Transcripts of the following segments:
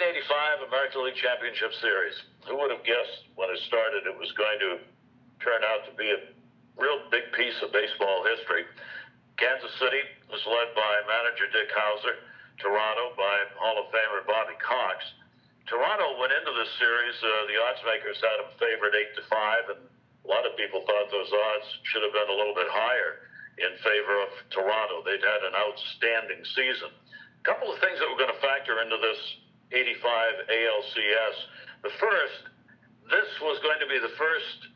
1985 American League Championship Series. Who would have guessed when it started it was going to turn out to be a real big piece of baseball history? Kansas City was led by manager Dick Howser, Toronto by Hall of Famer Bobby Cox. Toronto went into this series, uh, the odds makers had them favored 8 to 5, and a lot of people thought those odds should have been a little bit higher in favor of Toronto. They'd had an outstanding season. A couple of things that were going to factor into this 85 ALCS. The first, this was going to be the first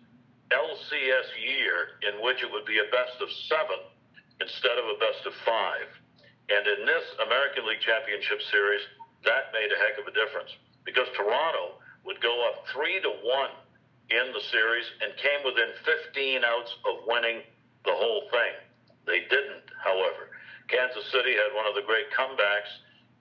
LCS year in which it would be a best of seven instead of a best of five. And in this American League Championship Series, that made a heck of a difference because Toronto would go up three to one in the series and came within 15 outs of winning the whole thing. They didn't, however. Kansas City had one of the great comebacks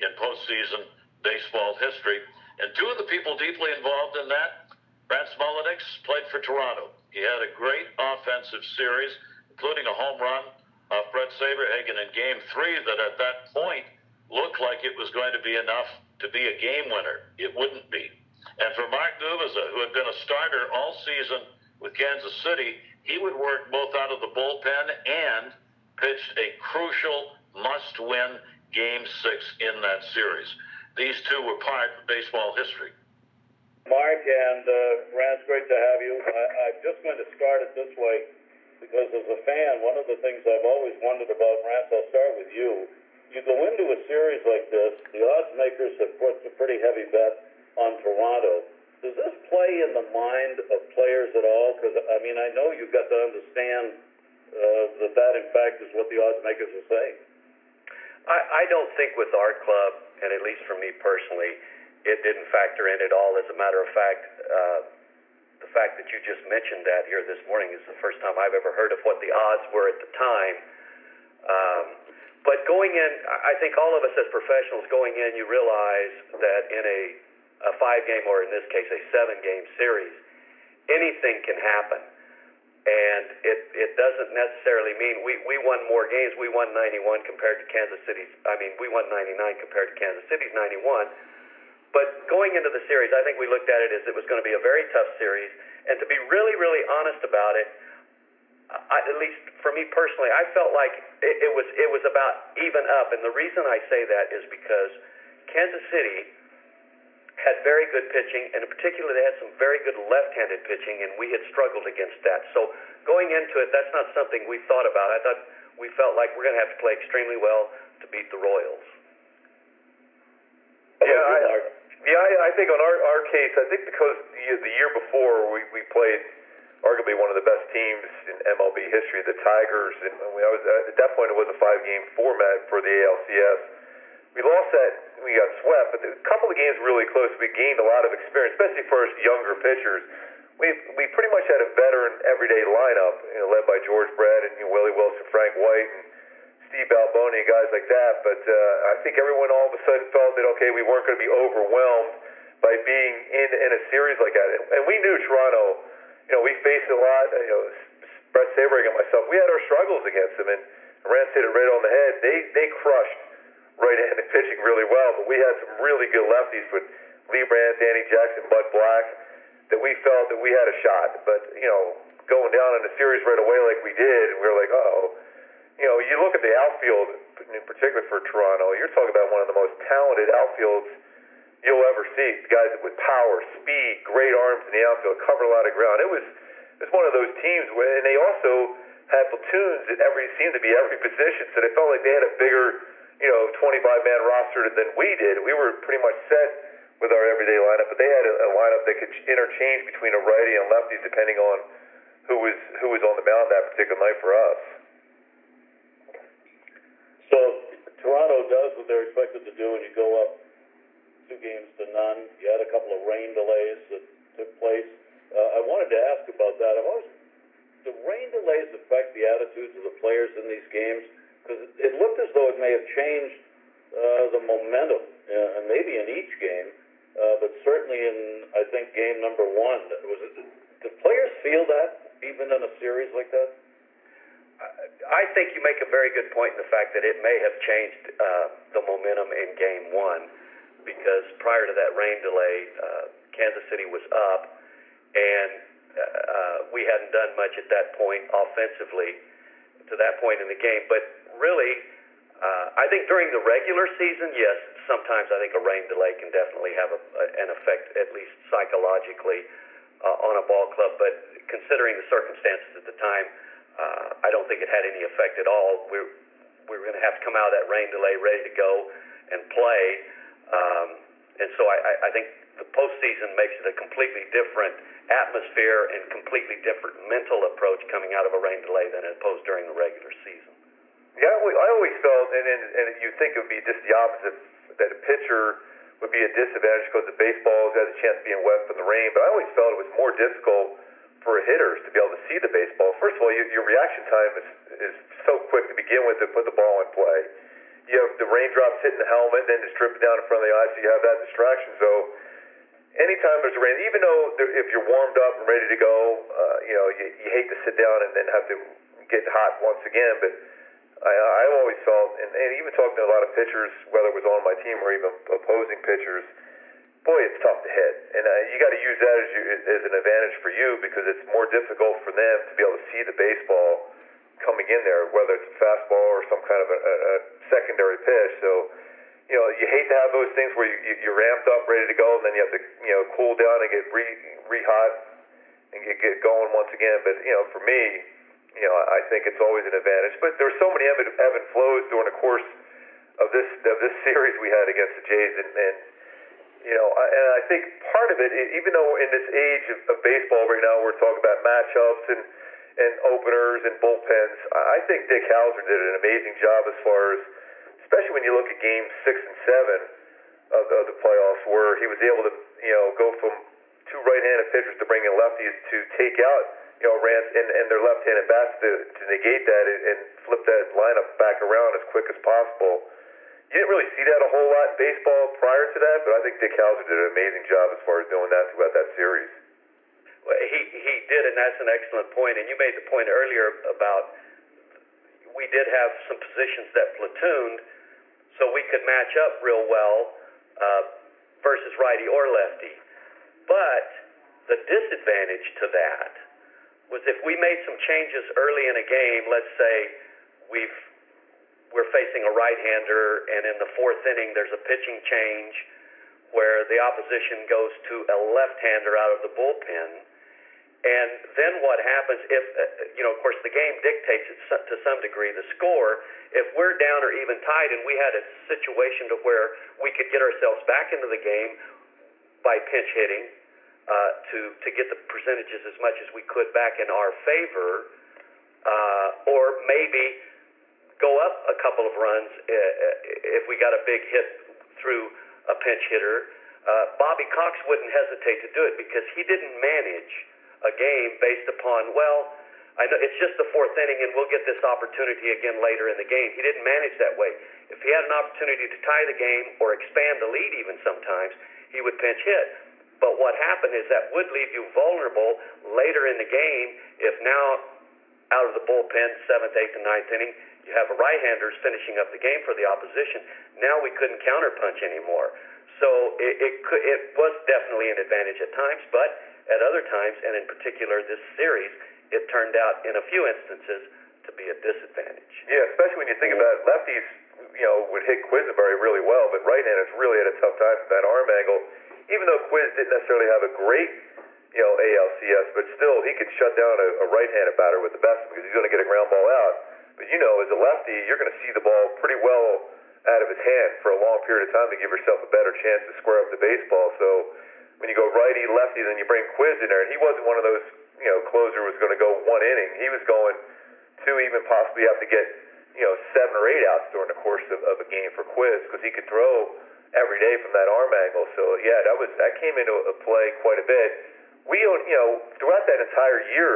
in postseason baseball history. And two of the people deeply involved in that, Rance Mulliniks played for Toronto. He had a great offensive series, including a home run off Bret Saberhagen in game three that at that point looked like it was going to be enough to be a game winner. It wouldn't be. And for Mark Gubicza, who had been a starter all season with Kansas City, he would work both out of the bullpen and pitched a crucial must win game six in that series. These two were part of baseball history. Mark and uh, Rance, great to have you. I, I'm just going to start it this way because, as a fan, one of the things I've always wondered about, Rance, I'll start with you. You go into a series like this, the odds makers have put a pretty heavy bet on Toronto. Does this play in the mind of players at all? Because, I mean, I know you've got to understand uh, that that, in fact, is what the odds makers are saying. I, I don't think with our club, and at least for me personally, it didn't factor in at all. As a matter of fact, uh, the fact that you just mentioned that here this morning is the first time I've ever heard of what the odds were at the time. Um, but going in, I think all of us as professionals going in, you realize that in a, a five game, or in this case, a seven game series, anything can happen. And it, it doesn't necessarily mean we, we won more games. We won 91 compared to Kansas City's. I mean, we won 99 compared to Kansas City's 91. But going into the series, I think we looked at it as it was going to be a very tough series. And to be really, really honest about it, I, at least for me personally, I felt like it, it was it was about even up. And the reason I say that is because Kansas City had very good pitching, and in particular, they had some very good left-handed pitching, and we had struggled against that. So going into it, that's not something we thought about. I thought we felt like we're going to have to play extremely well to beat the Royals. Yeah, I, yeah, I, I think on our our case, I think because the, the year before we we played arguably one of the best teams in MLB history, the Tigers, and we, I was at that point it was a five-game format for the ALCS. We lost that, we got swept, but a couple of games really close. We gained a lot of experience, especially for us younger pitchers. We we pretty much had a veteran everyday lineup, you know, led by George Brett and you know, Willie Wilson, Frank White, and Steve Balboni, guys like that. But uh, I think everyone all of a sudden felt that okay, we weren't going to be overwhelmed by being in in a series like that, and we knew Toronto. You know, we faced a lot. You know, Bret Saberhagen and myself, we had our struggles against them, and Rance hit it right on the head. They they crushed right-handed pitching really well, but we had some really good lefties with Leibrandt, Danny Jackson, Bud Black, that we felt that we had a shot. But you know, going down in the series right away like we did, we were like, oh, you know, you look at the outfield in particular for Toronto. You're talking about one of the most talented outfields you'll ever see. Guys with power, speed, great arms in the outfield, cover a lot of ground. It was it was one of those teams where, and they also had platoons at every seemed to be every position, so they felt like they had a bigger you know, 25 man roster than we did. We were pretty much set with our everyday lineup, but they had a, a lineup that could interchange between a righty and lefty depending on who was who was on the mound that particular night for us. So Toronto does what they're expected to do, and you go up two games to none. You had a couple of rain delays that took place. Uh, I wanted to ask about that. I've always, do rain delays affect the attitudes of the players in these games? Because it looked as though it may have changed uh, the momentum, uh, maybe in each game, uh, but certainly in I think game number one. Was it? Did players feel that even in a series like that? I think you make a very good point in the fact that it may have changed uh, the momentum in game one. because prior to that rain delay, uh, Kansas City was up, and uh, uh, we hadn't done much at that point offensively to that point in the game. But really, uh, I think during the regular season, yes, sometimes I think a rain delay can definitely have a, a, an effect, at least psychologically, uh, on a ball club. But considering the circumstances at the time, uh, I don't think it had any effect at all. We're we were going to have to come out of that rain delay ready to go and play. Um, and so I, I think the postseason makes it a completely different atmosphere and completely different mental approach coming out of a rain delay than it opposed during the regular season. Yeah, I always felt, and, and, and you think it would be just the opposite, that a pitcher would be a disadvantage because the baseball has a chance of being wet from the rain, but I always felt it was more difficult for hitters to be able to see the baseball. First of all, your, your reaction time is, is so quick to begin with to put the ball in play. You have the raindrops hitting the helmet, then just dripping down in front of the eyes, so you have that distraction. So anytime there's rain, even though if you're warmed up and ready to go, uh, you know, you, you hate to sit down and then have to get hot once again. But I, I always felt, and, and even talking to a lot of pitchers, whether it was on my team or even opposing pitchers, boy, it's tough to hit, and uh, you got to use that as, you, as an advantage for you because it's more difficult for them to be able to see the baseball coming in there, whether it's a fastball or some kind of a, a secondary pitch. So, you know, you hate to have those things where you, you, you're ramped up, ready to go, and then you have to, you know, cool down and get re re hot and get, get going once again. But you know, for me, you know, I think it's always an advantage. But there were so many ebb and, flows during the course of this of this series we had against the Jays, and, and you know, and I think part of it, even though in this age of, of baseball right now, we're talking about matchups and and openers and bullpens. I think Dick Howser did an amazing job as far as, especially when you look at games six and seven of, of the playoffs, where he was able to, you know, go from two right-handed pitchers to bring in lefties to take out, you know, Rance and, and their left-handed bats to, to negate that and, and flip that lineup back around as quick as possible. You didn't really see that a whole lot in baseball prior to that, but I think Dick Howser did an amazing job as far as doing that throughout that series. Well, he he did, and that's an excellent point. And you made the point earlier about we did have some positions that platooned, so we could match up real well uh, versus righty or lefty. But the disadvantage to that was if we made some changes early in a game. Let's say we've we're facing a right-hander, and in the fourth inning there's a pitching change where the opposition goes to a left-hander out of the bullpen. And then what happens if, uh, you know, of course, the game dictates it to some degree the score. If we're down or even tied, and we had a situation to where we could get ourselves back into the game by pinch hitting uh, to to get the percentages as much as we could back in our favor, uh, or maybe go up a couple of runs uh, uh, if we got a big hit through a pinch hitter. Uh, Bobby Cox wouldn't hesitate to do it because he didn't manage a game based upon, well, I know it's just the fourth inning and we'll get this opportunity again later in the game. He didn't manage that way. If he had an opportunity to tie the game or expand the lead even sometimes, he would pinch hit. But what happened is that would leave you vulnerable later in the game if now out of the bullpen, seventh, eighth, and ninth inning, you have a right-handers finishing up the game for the opposition. Now we couldn't counterpunch anymore. So it, it, could, it was definitely an advantage at times, but at other times, and in particular this series, it turned out in a few instances to be a disadvantage. Yeah, especially when you think about it, lefties, you know, would hit Quisenberry really well, but right-handers really had a tough time with that arm angle. Even though Quiz didn't necessarily have a great, you know, ALCS, but still he could shut down a, a right-handed batter with the best because he's going to get a ground ball out. But you know, as a lefty, you're going to see the ball pretty well out of his hand for a long period of time to give yourself a better chance to square up the baseball. So when you go righty, lefty, then you bring Quiz in there, and he wasn't one of those, you know, closer was going to go one inning. He was going two, even possibly have to get, you know, seven or eight outs during the course of, of a game for Quiz because he could throw every day from that arm angle. So yeah, that was that came into a play quite a bit. We, you know, throughout that entire year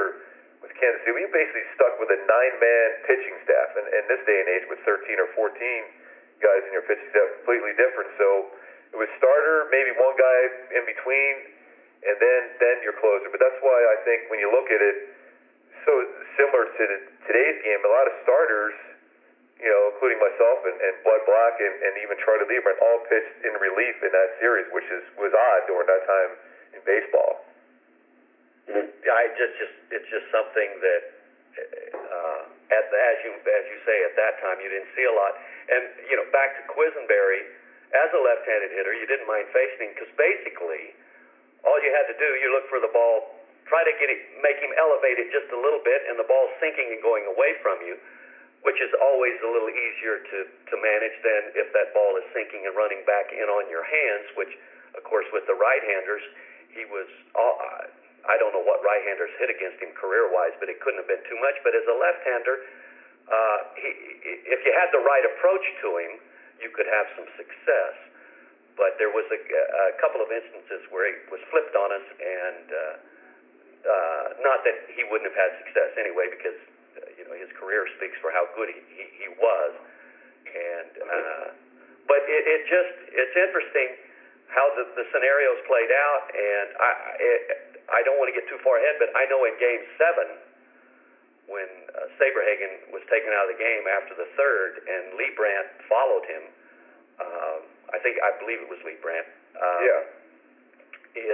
with Kansas City, we basically stuck with a nine-man pitching staff. And in this day and age, with 13 or 14 guys in your pitching staff, completely different. So it was starter, maybe one guy in between, and then then your closer. But that's why I think when you look at it, so similar to the, today's game, a lot of starters you know, including myself and, and Bud Black and, and even Charlie Leibrandt, all pitched in relief in that series, which is was odd during that time in baseball. I just, just it's just something that, uh, at the, as you as you say, at that time you didn't see a lot. And you know, back to Quisenberry, as a left-handed hitter, you didn't mind facing him because basically, all you had to do, you look for the ball, try to get it, make him elevate it just a little bit, and the ball sinking and going away from you, which is always a little easier to to manage than if that ball is sinking and running back in on your hands, which, of course, with the right-handers, he was. All, I don't know what right-handers hit against him career-wise, but it couldn't have been too much. But as a left-hander, uh, he, if you had the right approach to him, you could have some success. But there was a, a couple of instances where he was flipped on us, and uh, uh, not that he wouldn't have had success anyway, because uh, you know his career speaks for how good he, he, he was. And uh, but it, it just it's interesting how the, the scenarios played out, and I it, I don't want to get too far ahead, but I know in Game Seven when uh, Saberhagen was taken out of the game after the third, and Leibrandt followed him. Um, I think I believe it was Leibrandt. Um, Yeah.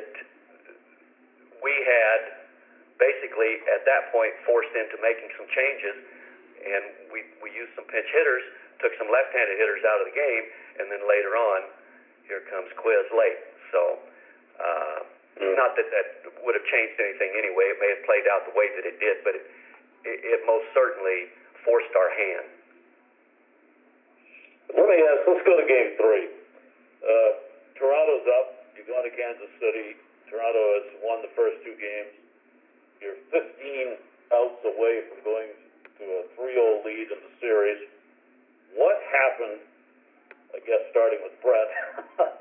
It we had basically at that point forced into making some changes, and we we used some pinch hitters, took some left-handed hitters out of the game, and then later on, here comes Quiz late. So. Uh, Not that that would have changed anything anyway. It may have played out the way that it did, but it, it, it most certainly forced our hand. Let me ask, let's go to game three. Uh, Toronto's up. You're going to Kansas City. Toronto has won the first two games. You're 15 outs away from going to a 3-0 lead in the series. What happened, I guess starting with Brett,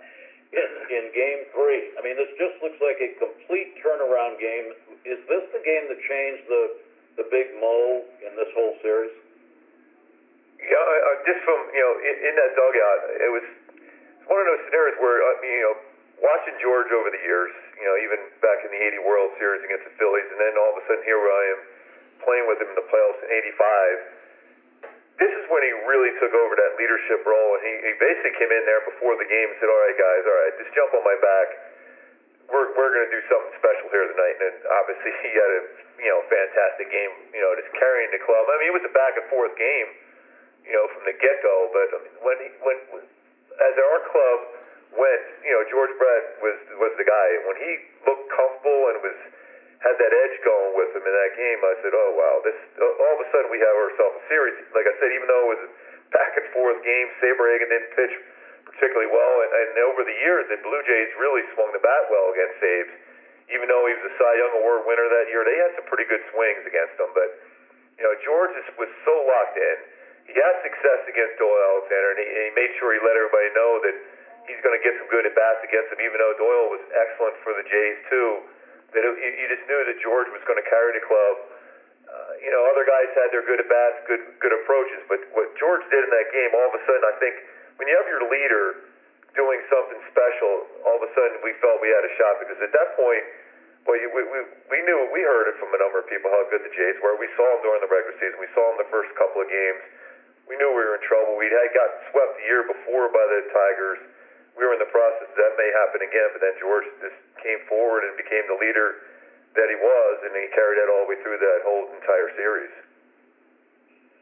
in, in game three? I mean, this just looks like a complete turnaround game. Is this the game that changed the, the big mo in this whole series? Yeah, I, I, just from you know in, in that dugout, it was one of those scenarios where uh, you know watching George over the years, you know even back in the '80 World Series against the Phillies, and then all of a sudden here I am playing with him in the playoffs in '85. This is when he really took over that leadership role, and he, he basically came in there before the game and said, "All right, guys, all right, just jump on my back. We're we're going to do something special here tonight." And obviously he had a you know fantastic game, you know, just carrying the club. I mean, it was a back and forth game you know, from the get go. But when he, when, when as our club went, you know, George Brett was was the guy. When he looked comfortable and was had that edge going with him in that game, I said, oh wow, this uh, all of a sudden we have ourselves a series. Like I said, even though it was a back and forth game, Saberhagen didn't pitch particularly well, and, and over the years, the Blue Jays really swung the bat well against Sabes. Even though he was a Cy Young Award winner that year, they had some pretty good swings against him. But you know, George is, was so locked in he had success against Doyle Alexander, and he, and he made sure he let everybody know that he's going to get some good at bats against him. Even though Doyle was excellent for the Jays too, that it, you just knew that George was going to carry the club. Uh, you know, other guys had their good at bats, good good approaches, but what George did in that game, all of a sudden, I think when you have your leader doing something special, all of a sudden we felt we had a shot because at that point. Well, we, we we knew we heard it from a number of people how good the Jays were. We saw them during the regular season. We saw them the first couple of games we knew we were in trouble. We had gotten swept the year before by the Tigers. We were in the process that may happen again, but then George just came forward and became the leader that he was, and he carried that all the way through that whole entire series.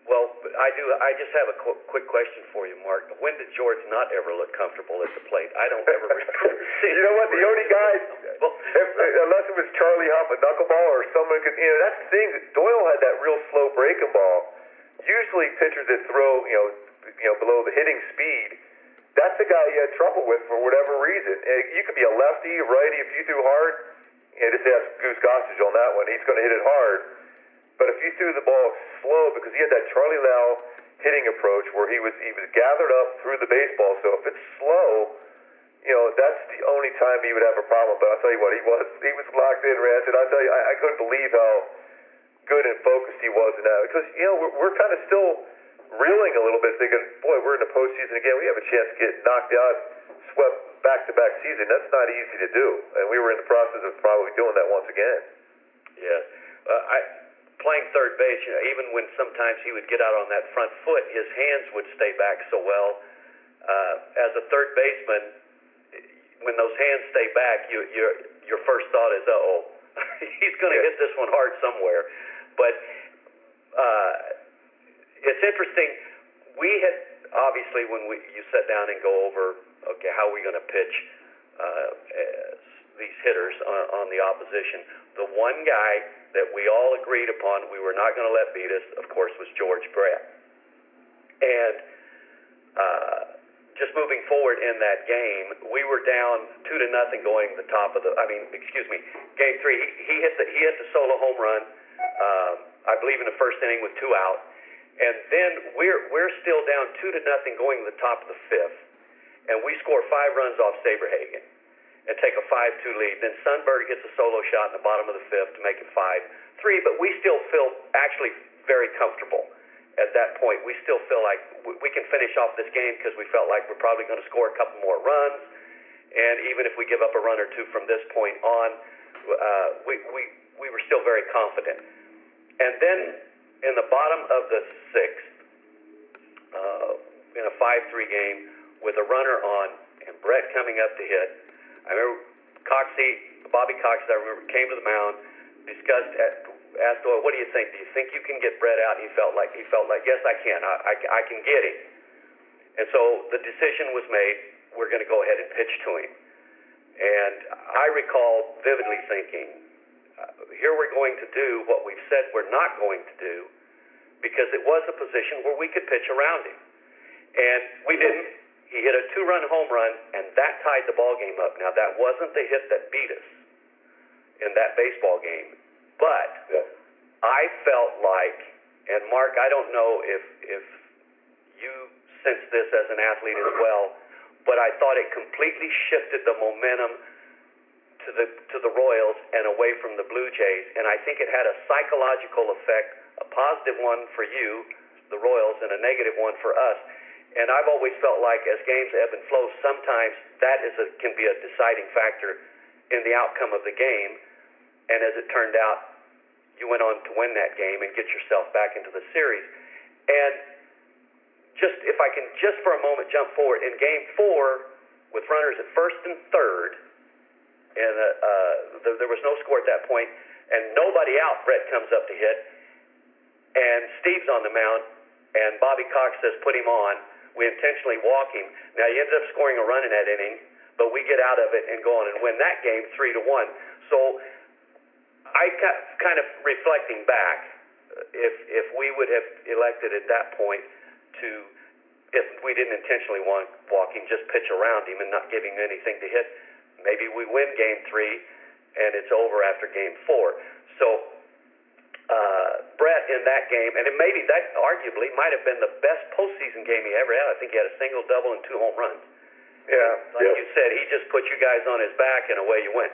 Well, I do. I just have a qu- quick question for you, Mark. When did George not ever look comfortable at the plate? I don't ever remember you know what? The only guy, if, unless it was Charlie Hough, a knuckleball, or someone could, you know, that's the thing. Doyle had that real slow breaking ball usually pitchers that throw, you know, you know, below the hitting speed, that's the guy you had trouble with for whatever reason. Eh, you could be a lefty, righty. If you threw hard, you just ask Goose Gossage on that one. He's going to hit it hard. But if you threw the ball slow, because he had that Charlie Lau hitting approach where he was he was gathered up through the baseball. So if it's slow, you know, that's the only time he would have a problem. But I'll tell you what, he was he was locked in, Rancid. I'll tell you, I, I couldn't believe how good and focused he was in that because you know we're, we're kind of still reeling a little bit, thinking, boy, we're in the postseason again. We have a chance to get knocked out, swept back to back season. That's not easy to do, and we were in the process of probably doing that once again. Yes, uh, I playing third base, you know, even when sometimes he would get out on that front foot, his hands would stay back so well. Uh, as a third baseman, when those hands stay back, you, your your first thought is, "Uh oh, he's going to hit this one hard somewhere." But uh, it's interesting. We had obviously when we you sit down and go over, okay, how are we going to pitch uh, these hitters on, on the opposition? The one guy that we all agreed upon we were not going to let beat us, of course, was George Brett. And uh, just moving forward in that game, we were down two to nothing going the top of the. I mean, excuse me, game three. He, he hit the he hit the solo home run. Um, I believe in the first inning with two out, and then we're we're still down two to nothing going to the top of the fifth, and we score five runs off Saberhagen and take a five-two lead. Then Sundberg gets a solo shot in the bottom of the fifth to make it five-three, but we still feel actually very comfortable at that point, we still feel like we can finish off this game because we felt like we're probably going to score a couple more runs. And even if we give up a run or two from this point on, uh, we, we, we were still very confident. And then in the bottom of the sixth, uh, in a 5 3 game with a runner on and Brett coming up to hit, I remember Coxie, Bobby Cox, I remember, came to the mound, discussed asked Doyle, "What do you think? Do you think you can get Brett out?" And he felt like he felt like, "Yes, I can. I, I, I can get him." And so the decision was made. We're going to go ahead and pitch to him. And I recall vividly thinking, "Here we're going to do what we've said we're not going to do," because it was a position where we could pitch around him, and we didn't. He hit a two-run home run, and that tied the ball game up. Now that wasn't the hit that beat us in that baseball game but Yeah. I felt like, and Mark, I don't know if if you sense this as an athlete as well, but I thought it completely shifted the momentum to the to the Royals and away from the Blue Jays, and I think it had a psychological effect, a positive one for you, the Royals, and a negative one for us. And I've always felt like as games ebb and flow, sometimes that is a, can be a deciding factor in the outcome of the game. And as it turned out, you went on to win that game and get yourself back into the series. And just if I can just for a moment jump forward in game four with runners at first and third, and uh, uh, there, there was no score at that point, and nobody out. Brett comes up to hit, and Steve's on the mound, and Bobby Cox says, "Put him on." We intentionally walk him. Now he ended up scoring a run in that inning, but we get out of it and go on and win that game three to one. So I kind of reflecting back, if if we would have elected at that point to, if we didn't intentionally want walking, just pitch around him and not giving him anything to hit, maybe we win game three, and it's over after game four. So uh, Brett in that game, and it maybe that arguably might have been the best postseason game he ever had. I think he had a single, double, and two home runs. Yeah, like yeah. you said, he just put you guys on his back, and away you went.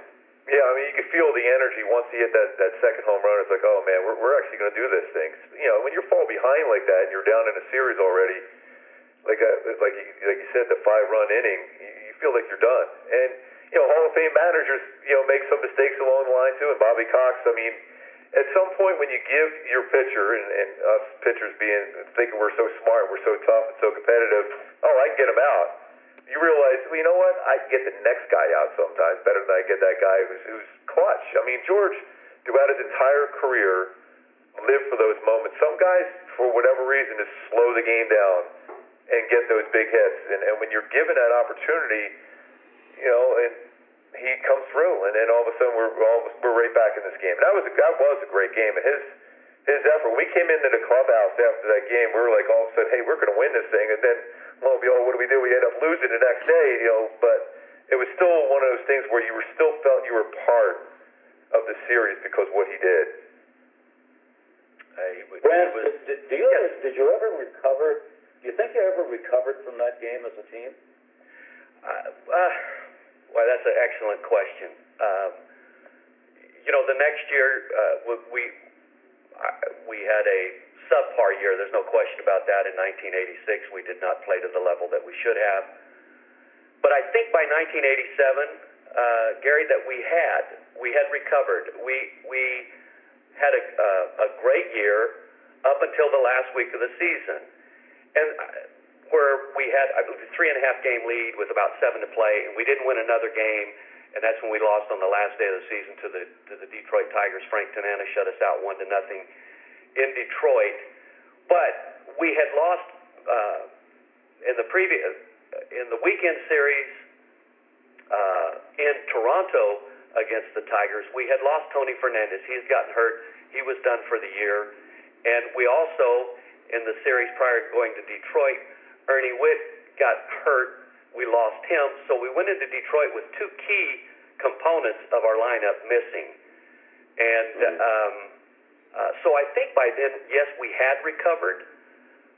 Yeah, I mean, you could feel the energy once he hit that, that second home run. It's like, oh man, we're, we're actually going to do this thing. You know, when you're fall behind like that and you're down in a series already, like a, like you, like you said, the five run inning, you, you feel like you're done. And you know, Hall of Fame managers, you know, make some mistakes along the line too. And Bobby Cox, I mean, at some point when you give your pitcher and, and us pitchers being thinking we're so smart, we're so tough and so competitive, oh, I can get him out you realize, well, you know what? I can get the next guy out sometimes better than I get that guy who's who's clutch. I mean, George, throughout his entire career, lived for those moments. Some guys, for whatever reason, just slow the game down and get those big hits. And, and when you're given that opportunity, you know, and he comes through, and then all of a sudden we're all, we're right back in this game. And that was a, that was a great game, and his his effort. We came into the clubhouse after that game. We were like all of a sudden, hey, we're going to win this thing, and then lo and behold, what do we do? We end up losing the next day, you know. But it was still one of those things where you were still felt you were part of the series because what he did. Uh, Brant, did, did, you ever, did you ever recover? Do you think you ever recovered from that game as a team? Uh, uh, well, that's an excellent question. Um, you know, the next year uh, we we had a subpar year. There's no question about that. In 1986, we did not play to the level that we should have. But I think by 1987, uh, Gary, that we had we had recovered. We we had a, uh, a great year up until the last week of the season, and uh, where we had a three and a half game lead with about seven to play, and we didn't win another game, and that's when we lost on the last day of the season to the to the Detroit Tigers. Frank Tanana shut us out one to nothing in Detroit, but we had lost uh, in the previous in the weekend series uh, in Toronto against the Tigers. We had lost Tony Fernandez. He's gotten hurt. He was done for the year. And we also, in the series prior to going to Detroit, Ernie Whitt got hurt. We lost him. So we went into Detroit with two key components of our lineup missing. And um, uh, so I think by then, yes, we had recovered.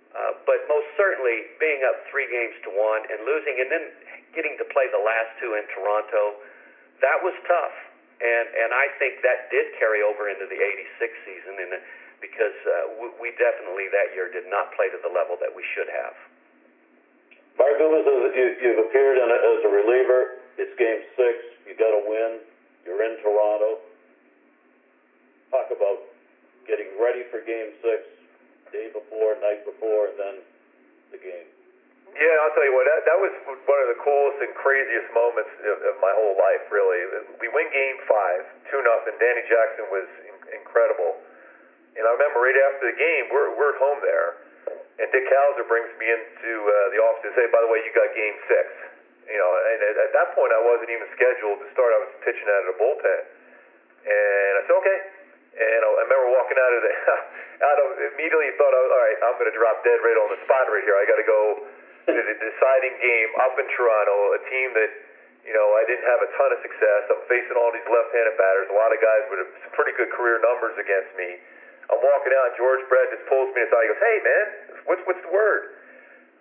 Uh, but most certainly, being up three games to one and losing, and then getting to play the last two in Toronto, that was tough. And and I think that did carry over into the '86 season, and because uh, we, we definitely that year did not play to the level that we should have. Mark you, you've appeared a, as a reliever. It's Game Six. You got to win. You're in Toronto. Talk about getting ready for Game Six, day before, night before, and then the game. Yeah, I'll tell you what. That, that was one of the coolest and craziest moments of, of my whole life. Really, we win Game Five, two nothing. Danny Jackson was in, incredible, and I remember right after the game, we're we're at home there, and Dick Howser brings me into uh, the office and say, "By the way, you got Game Six. You know, and at, at that point, I wasn't even scheduled to start. I was pitching out of the bullpen, and I said, "Okay." And I remember walking out of the, out of immediately thought, all right, I'm going to drop dead right on the spot right here. I got to go to the deciding game up in Toronto, a team that, you know, I didn't have a ton of success. I'm facing all these left-handed batters, a lot of guys with some pretty good career numbers against me. I'm walking out, and George Brett just pulls me aside. He goes, "Hey, man, what's what's the word?"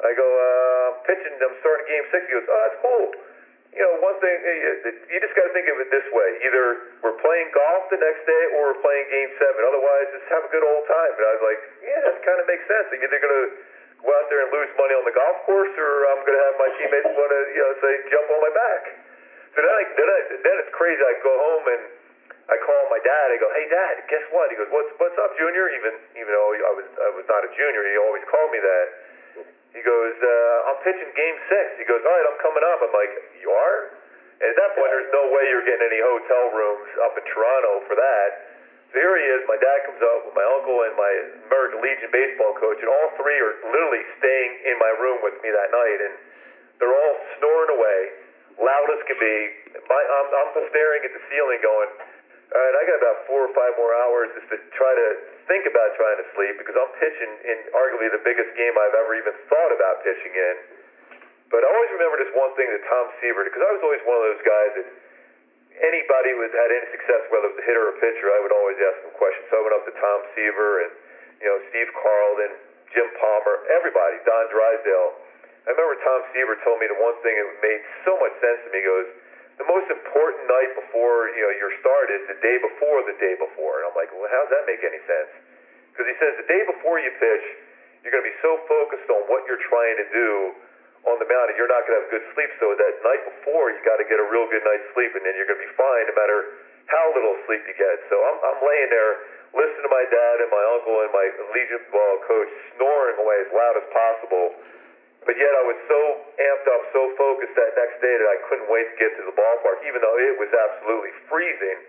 I go, uh, "I'm pitching. I'm starting game six. He goes, "Oh, that's cool." You know, one thing you just got to think of it this way: either we're playing golf the next day, or we're playing game seven. Otherwise, just have a good old time. And I was like, "Yeah, that kind of makes sense. I'm either going to go out there and lose money on the golf course, or I'm going to have my teammates want to, you know, say jump on my back." So then, I, then, I, then it's crazy. I go home and I call my dad. I go, "Hey, Dad, guess what?" He goes, "What's What's up, Junior?" Even even though I was I was not a junior, he always called me that. He goes, uh, "I'm pitching Game Six. He goes, "All right, I'm coming up." I'm like, "You are?" And at that point, there's no way you're getting any hotel rooms up in Toronto for that. So here he is. My dad comes up with my uncle and my American Legion baseball coach, and all three are literally staying in my room with me that night, and they're all snoring away, loud as can be. My, I'm, I'm staring at the ceiling, going, "All right, I got about four or five more hours just to try to think about trying to sleep because I'm pitching in arguably the biggest game I've ever even thought about pitching in." But I always remember this one thing that Tom Seaver, because I was always one of those guys that anybody who had any success, whether it was a hitter or a pitcher, I would always ask them questions. So I went up to Tom Seaver and you know Steve Carlton, Jim Palmer, everybody, Don Drysdale. I remember Tom Seaver told me the one thing that made so much sense to me. He goes, the most important night before you know your start is the day before the day before. And I'm like, well, how does that make any sense? Because he says the day before you pitch, you're going to be so focused on what you're trying to do on the mound, and you're not going to have good sleep. So that night before, you got to get a real good night's sleep, and then you're going to be fine no matter how little sleep you get. So I'm, I'm laying there, listening to my dad and my uncle and my Legion ball coach snoring away as loud as possible. But yet I was so amped up, so focused that next day that I couldn't wait to get to the ballpark, even though it was absolutely freezing.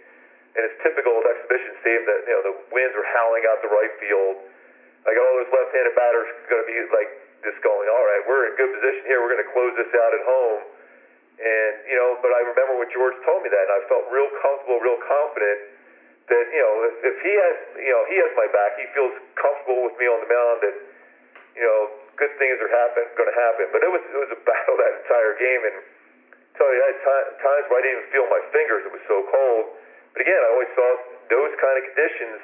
And it's typical of exhibition stadium that you know the winds were howling out the right field. Got oh, all those left-handed batters going to be like just going, all right, we're in good position here. We're going to close this out at home. And, you know, but I remember when George told me that, and I felt real comfortable, real confident that, you know, if, if he has, you know, he has my back, he feels comfortable with me on the mound that, you know, good things are happen, going to happen. But it was, it was a battle that entire game. And I tell you, I had t- times where I didn't even feel my fingers. It was so cold. But again, I always saw those kind of conditions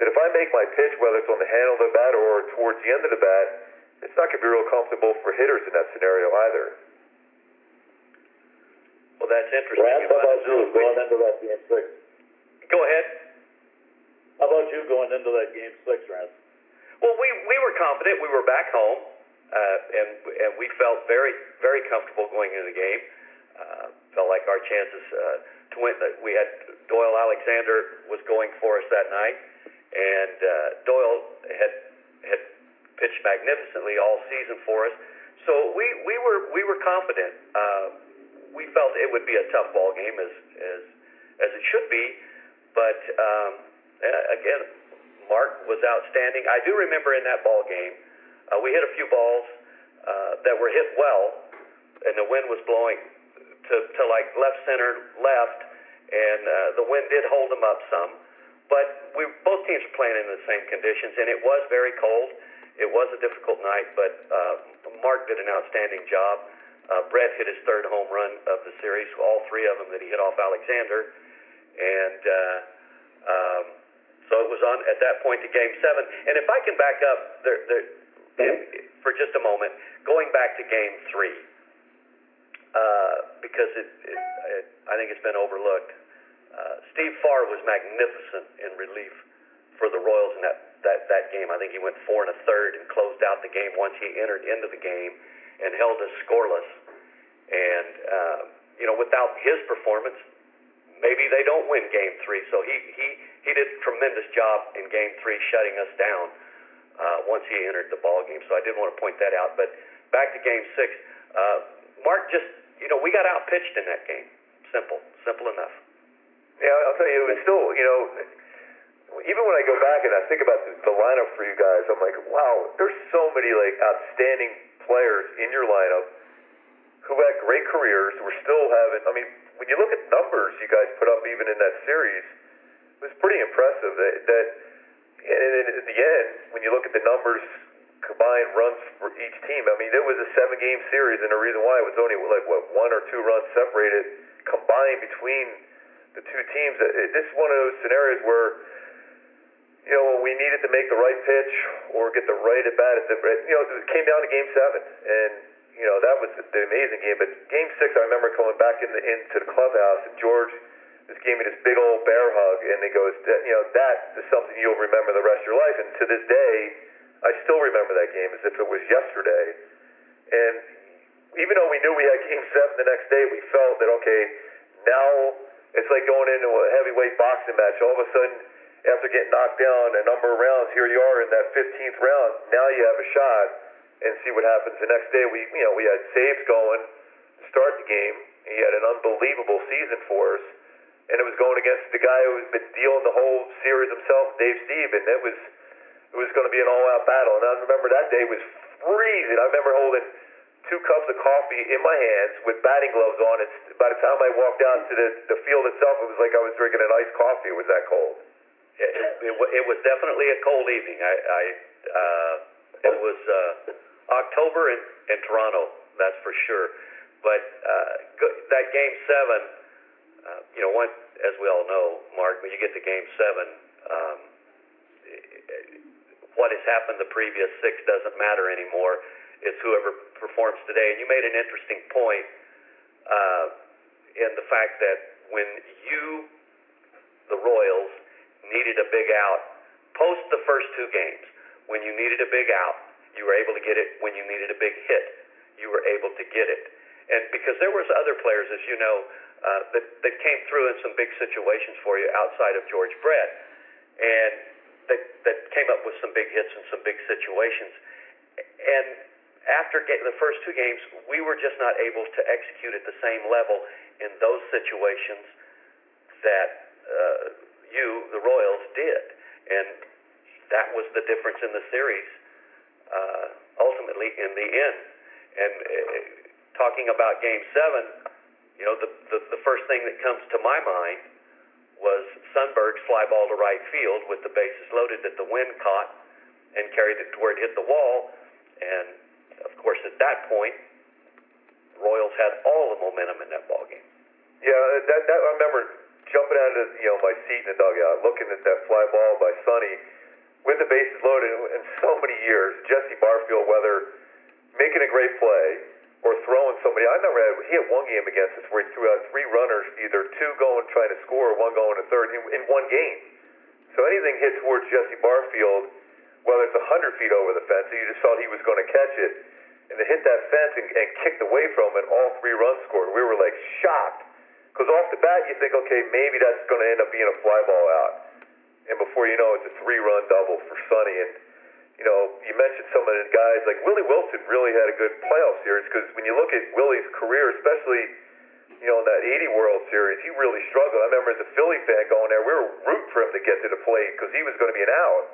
that if I make my pitch, whether it's on the handle of the bat or towards the end of the bat, it's not going to be real comfortable for hitters in that scenario either. Well, that's interesting. Rance, how about you going into that game six? Go ahead. How about you going into that game six, Rance? Well, we we were confident. We were back home, uh, and and we felt very very comfortable going into the game. Uh, felt like our chances uh, to win. We had Doyle Alexander was going for us that night, and uh, Doyle had had pitched magnificently all season for us. So we, we were we were confident. Uh, we felt it would be a tough ball game as as as it should be, but um, again, Mark was outstanding. I do remember in that ball game, uh, we hit a few balls uh, that were hit well, and the wind was blowing to, to like left center left, and uh, the wind did hold them up some. But we both teams were playing in the same conditions, and it was very cold. It was a difficult night, but uh, Mark did an outstanding job. Uh, Brett hit his third home run of the series, all three of them that he hit off Alexander, and uh, um, so it was on at that point to Game Seven. And if I can back up there, there, for just a moment, going back to Game Three, uh, because it, it, it, I think it's been overlooked. Uh, Steve Farr was magnificent in relief for the Royals in that, that, that game. I think he went four and a third and closed out the game once he entered into the game and held us scoreless. And, uh, you know, without his performance, maybe they don't win game three. So he, he, he did a tremendous job in game three shutting us down uh, once he entered the ball game. So I did want to point that out. But back to game six, uh, Mark just, you know, we got outpitched in that game. Simple, simple enough. Yeah, I'll tell you, it was still, you know, even when I go back and I think about the, the lineup for you guys, I'm like, wow, there's so many like outstanding players in your lineup who had great careers. We're still having. I mean, when you look at numbers you guys put up even in that series, it was pretty impressive. That, that and then at the end, when you look at the numbers combined runs for each team, I mean, it was a seven-game series, and the reason why it was only like what one or two runs separated combined between the two teams. This is one of those scenarios where you know, we needed to make the right pitch or get the right at bat at you know, it came down to Game Seven, and you know that was the amazing game. But Game Six, I remember coming back in the, into the clubhouse, and George just gave me this big old bear hug, and he goes, you know, that is something you'll remember the rest of your life. And to this day, I still remember that game as if it was yesterday. And even though we knew we had Game Seven the next day, we felt that okay, now it's like going into a heavyweight boxing match. All of a sudden after getting knocked down a number of rounds, here you are in that 15th round. Now you have a shot and see what happens. The next day, we you know we had Sabes going to start the game. He had an unbelievable season for us, and it was going against the guy who's been dealing the whole series himself, Dave Stieb, and it was it was going to be an all-out battle. And I remember that day was freezing. I remember holding two cups of coffee in my hands with batting gloves on. And by the time I walked out to the, the field itself, it was like I was drinking an iced coffee. It was that cold. It, it, it was definitely a cold evening. I, I uh, it was uh, October in, in Toronto, that's for sure. But uh, that game seven, uh, you know, one, as we all know, Mark, when you get to game seven, um, what has happened the previous six doesn't matter anymore. It's whoever performs today. And you made an interesting point uh, in the fact that when you, the Royals, needed a big out. Post the first two games, when you needed a big out, you were able to get it. When you needed a big hit, you were able to get it. And because there was other players, as you know, uh, that that came through in some big situations for you outside of George Brett, and that that came up with some big hits and some big situations. And after the first two games, we were just not able to execute at the same level in those situations that. Uh, you, the Royals, did. And that was the difference in the series, uh, ultimately, in the end. And uh, talking about Game 7, you know, the, the, the first thing that comes to my mind was Sundberg's fly ball to right field with the bases loaded that the wind caught and carried it to where it hit the wall. And, of course, at that point, Royals had all the momentum in that ball game. Yeah, that, that I remember jumping out of you know my seat in the dugout, looking at that fly ball by Sonny with the bases loaded. In so many years, Jesse Barfield, whether making a great play or throwing somebody, I never had. Uh, he had one game against us where he threw out three runners, either two going trying to score, or one going to third in, in one game. So anything hit towards Jesse Barfield, whether it's a hundred feet over the fence, you just felt he was going to catch it. and to hit that fence and, and kicked away from it, all three runs scored. We were like shocked because off the bat you think, okay, maybe that's going to end up being a fly ball out, and before you know, it's a three-run double for Sonny. And you know, you mentioned some of the guys like Willie Wilson really had a good playoff series because when you look at Willie's career, especially you know in that '80 World Series, he really struggled. I remember as a Philly fan going there, we were rooting for him to get to the plate because he was going to be an out.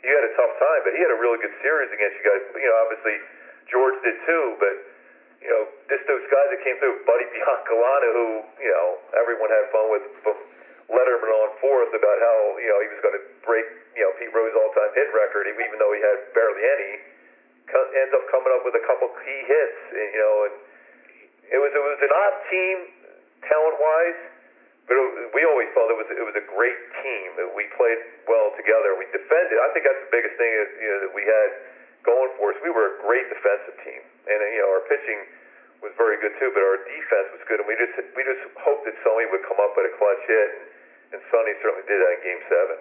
He had a tough time, but he had a really good series against you guys. You know, obviously George did too, but you know, just those guys that came through, Buddy Biancalana, who you know everyone had fun with Letterman on forth about how you know he was going to break you know Pete Rose's all-time hit record, even though he had barely any. Ends up coming up with a couple key hits, and, you know, and it was it was an odd team talent-wise, but it, we always felt it was it was a great team. We played well together. We defended. I think that's the biggest thing that, you know, that we had going for us. We were a great defensive team, and you know our pitching was very good too, but our defense was good, and we just we just hoped that Sonny would come up with a clutch hit, and, and Sonny certainly did that in Game Seven.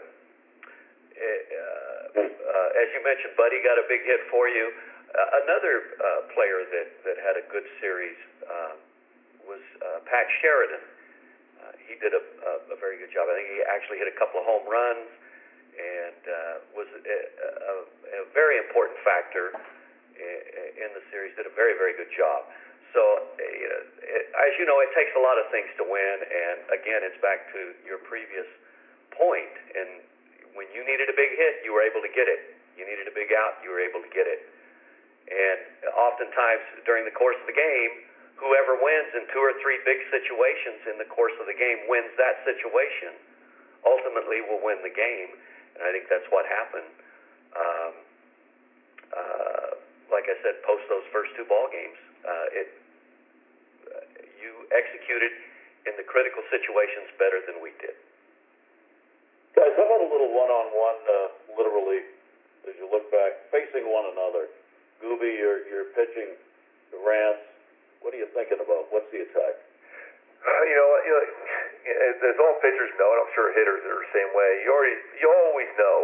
Uh, uh, as you mentioned, Buddy got a big hit for you. Uh, another uh, player that, that had a good series uh, was uh, Pat Sheridan. Uh, he did a, a, a very good job. I think he actually hit a couple of home runs and uh, was a, a, a very important factor in, in the series. Did a very, very good job. So, know, it, as you know, it takes a lot of things to win. And again, it's back to your previous point. And when you needed a big hit, you were able to get it. You needed a big out, you were able to get it. And oftentimes during the course of the game, whoever wins in two or three big situations in the course of the game wins that situation, ultimately will win the game. And I think that's what happened. Um, uh, like I said, post those first two ball games, uh, it uh, you executed in the critical situations better than we did. Guys, how about a little one-on-one, uh, literally, as you look back, facing one another? Gooby, you're, you're pitching the Rance. What are you thinking about? What's the attack? Uh, you know, you know, as, all pitchers know, and I'm sure hitters are the same way. You already, you always know,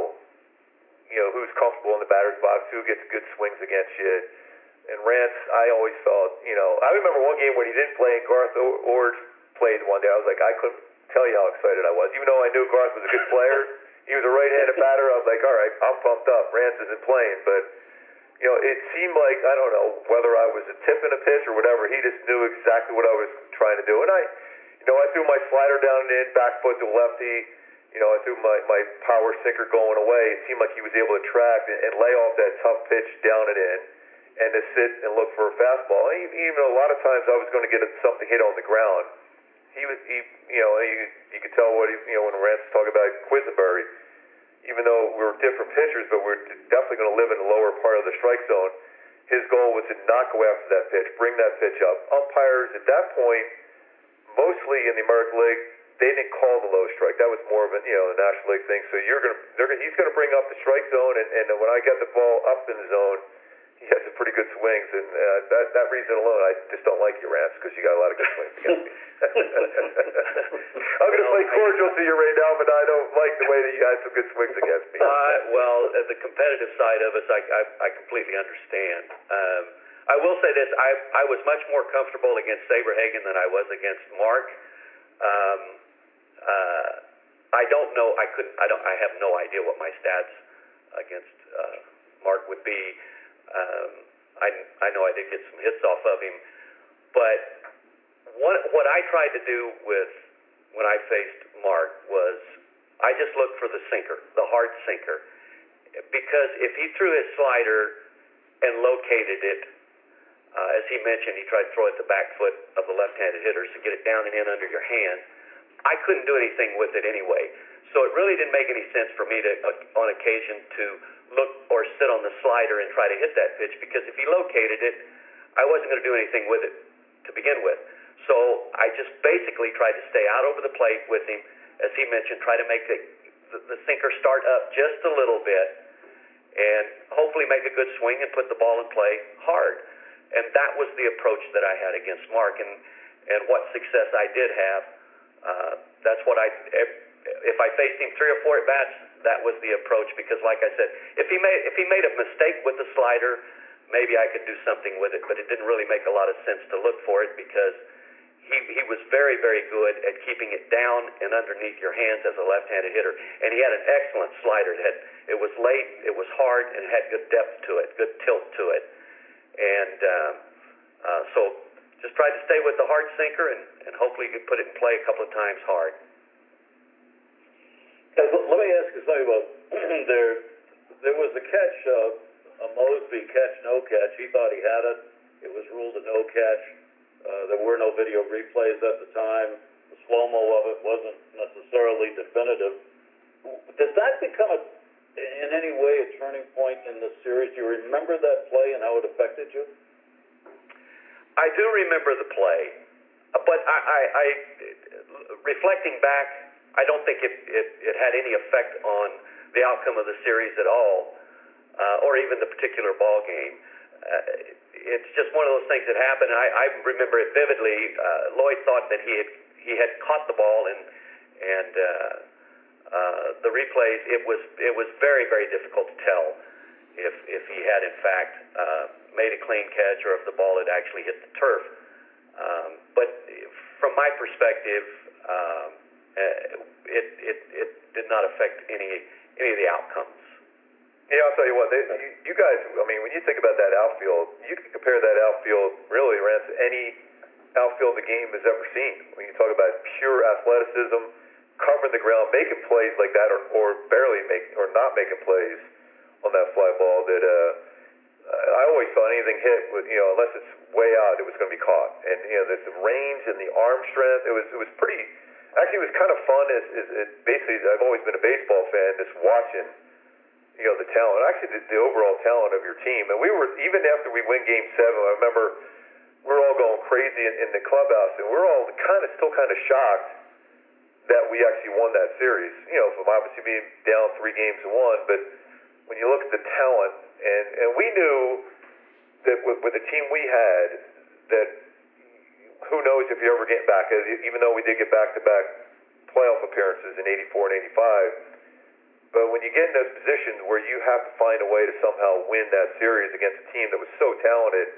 you know, who's comfortable in the batter's box, who gets good swings against you. And Rance, I always felt, you know, I remember one game when he didn't play and Garth Iorg played one day. I was like, I couldn't tell you how excited I was. Even though I knew Garth was a good player, he was a right-handed batter. I was like, all right, I'm pumped up. Rance isn't playing, but you know, it seemed like I don't know whether I was a tip in a pitch or whatever. He just knew exactly what I was trying to do, and I, you know, I threw my slider down and in, back foot to lefty. You know, I threw my my power sinker going away. It seemed like he was able to track and, and lay off that tough pitch down and in, and to sit and look for a fastball. Even a lot of times I was going to get something hit on the ground. He was, he, you know, you, you could tell what he, you know, when Rance was talking about Quisenberry even though we were different pitchers, but we are definitely going to live in the lower part of the strike zone. His goal was to not go after that pitch, bring that pitch up. Umpires at that point, mostly in the American League, they didn't call the low strike. That was more of a you know a National League thing. So you're gonna, they're gonna he's gonna bring up the strike zone, and, and when I get the ball up in the zone, he has some pretty good swings, and uh, that that reason alone, I just don't like you, Rance, because you got a lot of good swings against me. I'm going to play cordial to you right now, but I don't like the way that you had some good swings against me. Uh, well, the competitive side of us, I, I, I completely understand. Um, I will say this: I I was much more comfortable against Saberhagen than I was against Mark. Um, uh, I don't know. I couldn't. I don't. I have no idea what my stats against uh, Mark would be. Um, I I know I did get some hits off of him, but what what I tried to do with when I faced Mark was I just looked for the sinker, the hard sinker, because if he threw his slider and located it, uh, as he mentioned, he tried to throw it the back foot of the left-handed hitters to get it down and in under your hand. I couldn't do anything with it anyway, so it really didn't make any sense for me to, uh, on occasion, to look or sit on the slider and try to hit that pitch because if he located it, I wasn't going to do anything with it to begin with. So I just basically tried to stay out over the plate with him, as he mentioned, try to make the, the, sinker start up just a little bit, and hopefully make a good swing and put the ball in play hard. And that was the approach that I had against Mark, and and what success I did have. Uh, that's what I if, if I faced him three or four at bats, that was the approach because, like I said, if he made if he made a mistake with the slider, maybe I could do something with it, but it didn't really make a lot of sense to look for it because he, he was very, very good at keeping it down and underneath your hands as a left-handed hitter. And he had an excellent slider. It, had, it was late, it was hard, and it had good depth to it, good tilt to it. And um, uh, so just tried to stay with the hard sinker and, and hopefully he could put it in play a couple of times hard. Let me ask you something about there. There was a catch, uh, a Moseby catch, no catch. He thought he had it. It was ruled a no catch. Uh, there were no video replays at the time. The slow mo of it wasn't necessarily definitive. Does that become a, in any way a turning point in the series? Do you remember that play and how it affected you? I do remember the play, but I, I, I reflecting back, I don't think it, it, it had any effect on the outcome of the series at all, uh, or even the particular ball game. Uh, it's just one of those things that happened. I, I remember it vividly. Uh, Lloyd thought that he had he had caught the ball, and and uh, uh, the replays. It was it was very very difficult to tell if if he had in fact uh, made a clean catch or if the ball had actually hit the turf. Um, but from my perspective, um, uh, it, it it did not affect any any of the outcomes. Yeah, I'll tell you what. They, you, you guys, I mean, when you think about that outfield, you can compare that outfield really, Rance, to any outfield the game has ever seen. When you talk about pure athleticism, covering the ground, making plays like that, or, or barely making or not making plays on that fly ball. That uh, I always thought anything hit, with, you know, unless it's way out, it was going to be caught. And you know, the, the range and the arm strength, it was it was pretty. Actually, it was kind of fun. Is, is it basically? I've always been a baseball fan, just watching you know, the talent, actually the, the overall talent of your team. And we were, even after we win game seven, I remember we were all going crazy in, in the clubhouse and we're all kind of still kind of shocked that we actually won that series. You know, from obviously being down three games to one, but when you look at the talent, and, and we knew that with, with the team we had, that who knows if you're ever getting back, even though we did get back to back playoff appearances in 84 and 85 but when you get in those positions where you have to find a way to somehow win that series against a team that was so talented,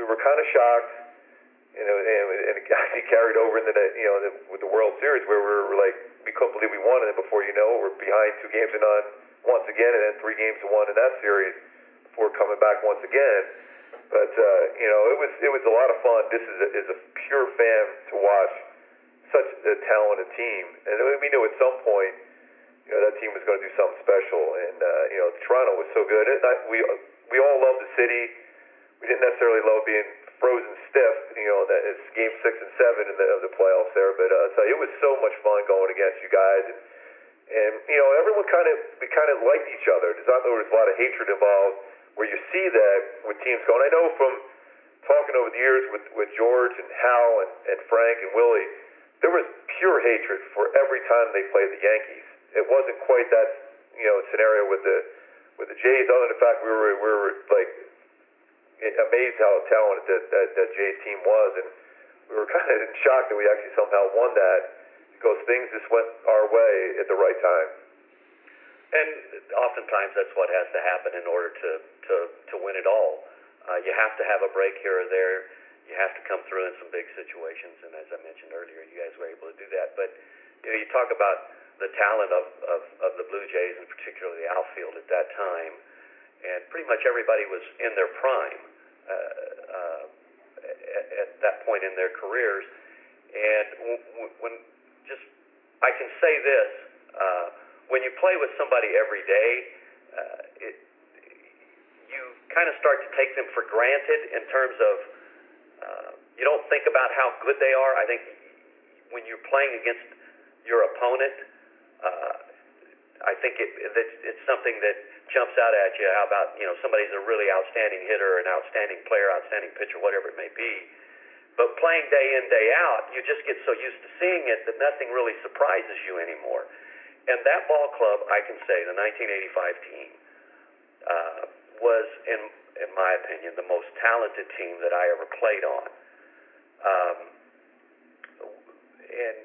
we were kind of shocked, you know, and, and it actually carried over into the, you know, the, with the World Series where we were like, we couldn't believe we won it. Before you know, it, we're behind two games to none once again, and then three games to one in that series before coming back once again. But uh, you know, it was it was a lot of fun. This is a, is a pure fan to watch such a talented team, and we knew at some point you know that team was going to do something special. And uh, you know, Toronto was so good. And I, we we all love the city. We didn't necessarily love being frozen stiff. You know, that it's game six and seven in the, of the playoffs there. But uh, so it was so much fun going against you guys. And and you know, everyone kind of we kind of liked each other. There's not there was a lot of hatred involved. Where you see that with teams going. I know from talking over the years with with George and Hal and, and Frank and Willie, there was pure hatred for every time they played the Yankees it wasn't quite that you know scenario with the with the Jays. Other than the fact we were we were like amazed how talented that that, that Jays team was, and we were kind of in shock that we actually somehow won that because things just went our way at the right time. And oftentimes that's what has to happen in order to to to win it all. Uh, you have to have a break here or there. You have to come through in some big situations, and as I mentioned earlier, you guys were able to do that. But you know, you talk about the talent of, of, of the Blue Jays, and particularly the outfield at that time. And pretty much everybody was in their prime uh, uh, at, at that point in their careers. And w- when just, I can say this, uh, when you play with somebody every day, uh, it, you kind of start to take them for granted in terms of uh, you don't think about how good they are. I think when you're playing against your opponent, uh, I think it, it, it's something that jumps out at you. How about you know somebody's a really outstanding hitter, an outstanding player, outstanding pitcher, whatever it may be. But playing day in day out, you just get so used to seeing it that nothing really surprises you anymore. And that ball club, I can say, the 1985 team uh, was, in in my opinion, the most talented team that I ever played on. Um, and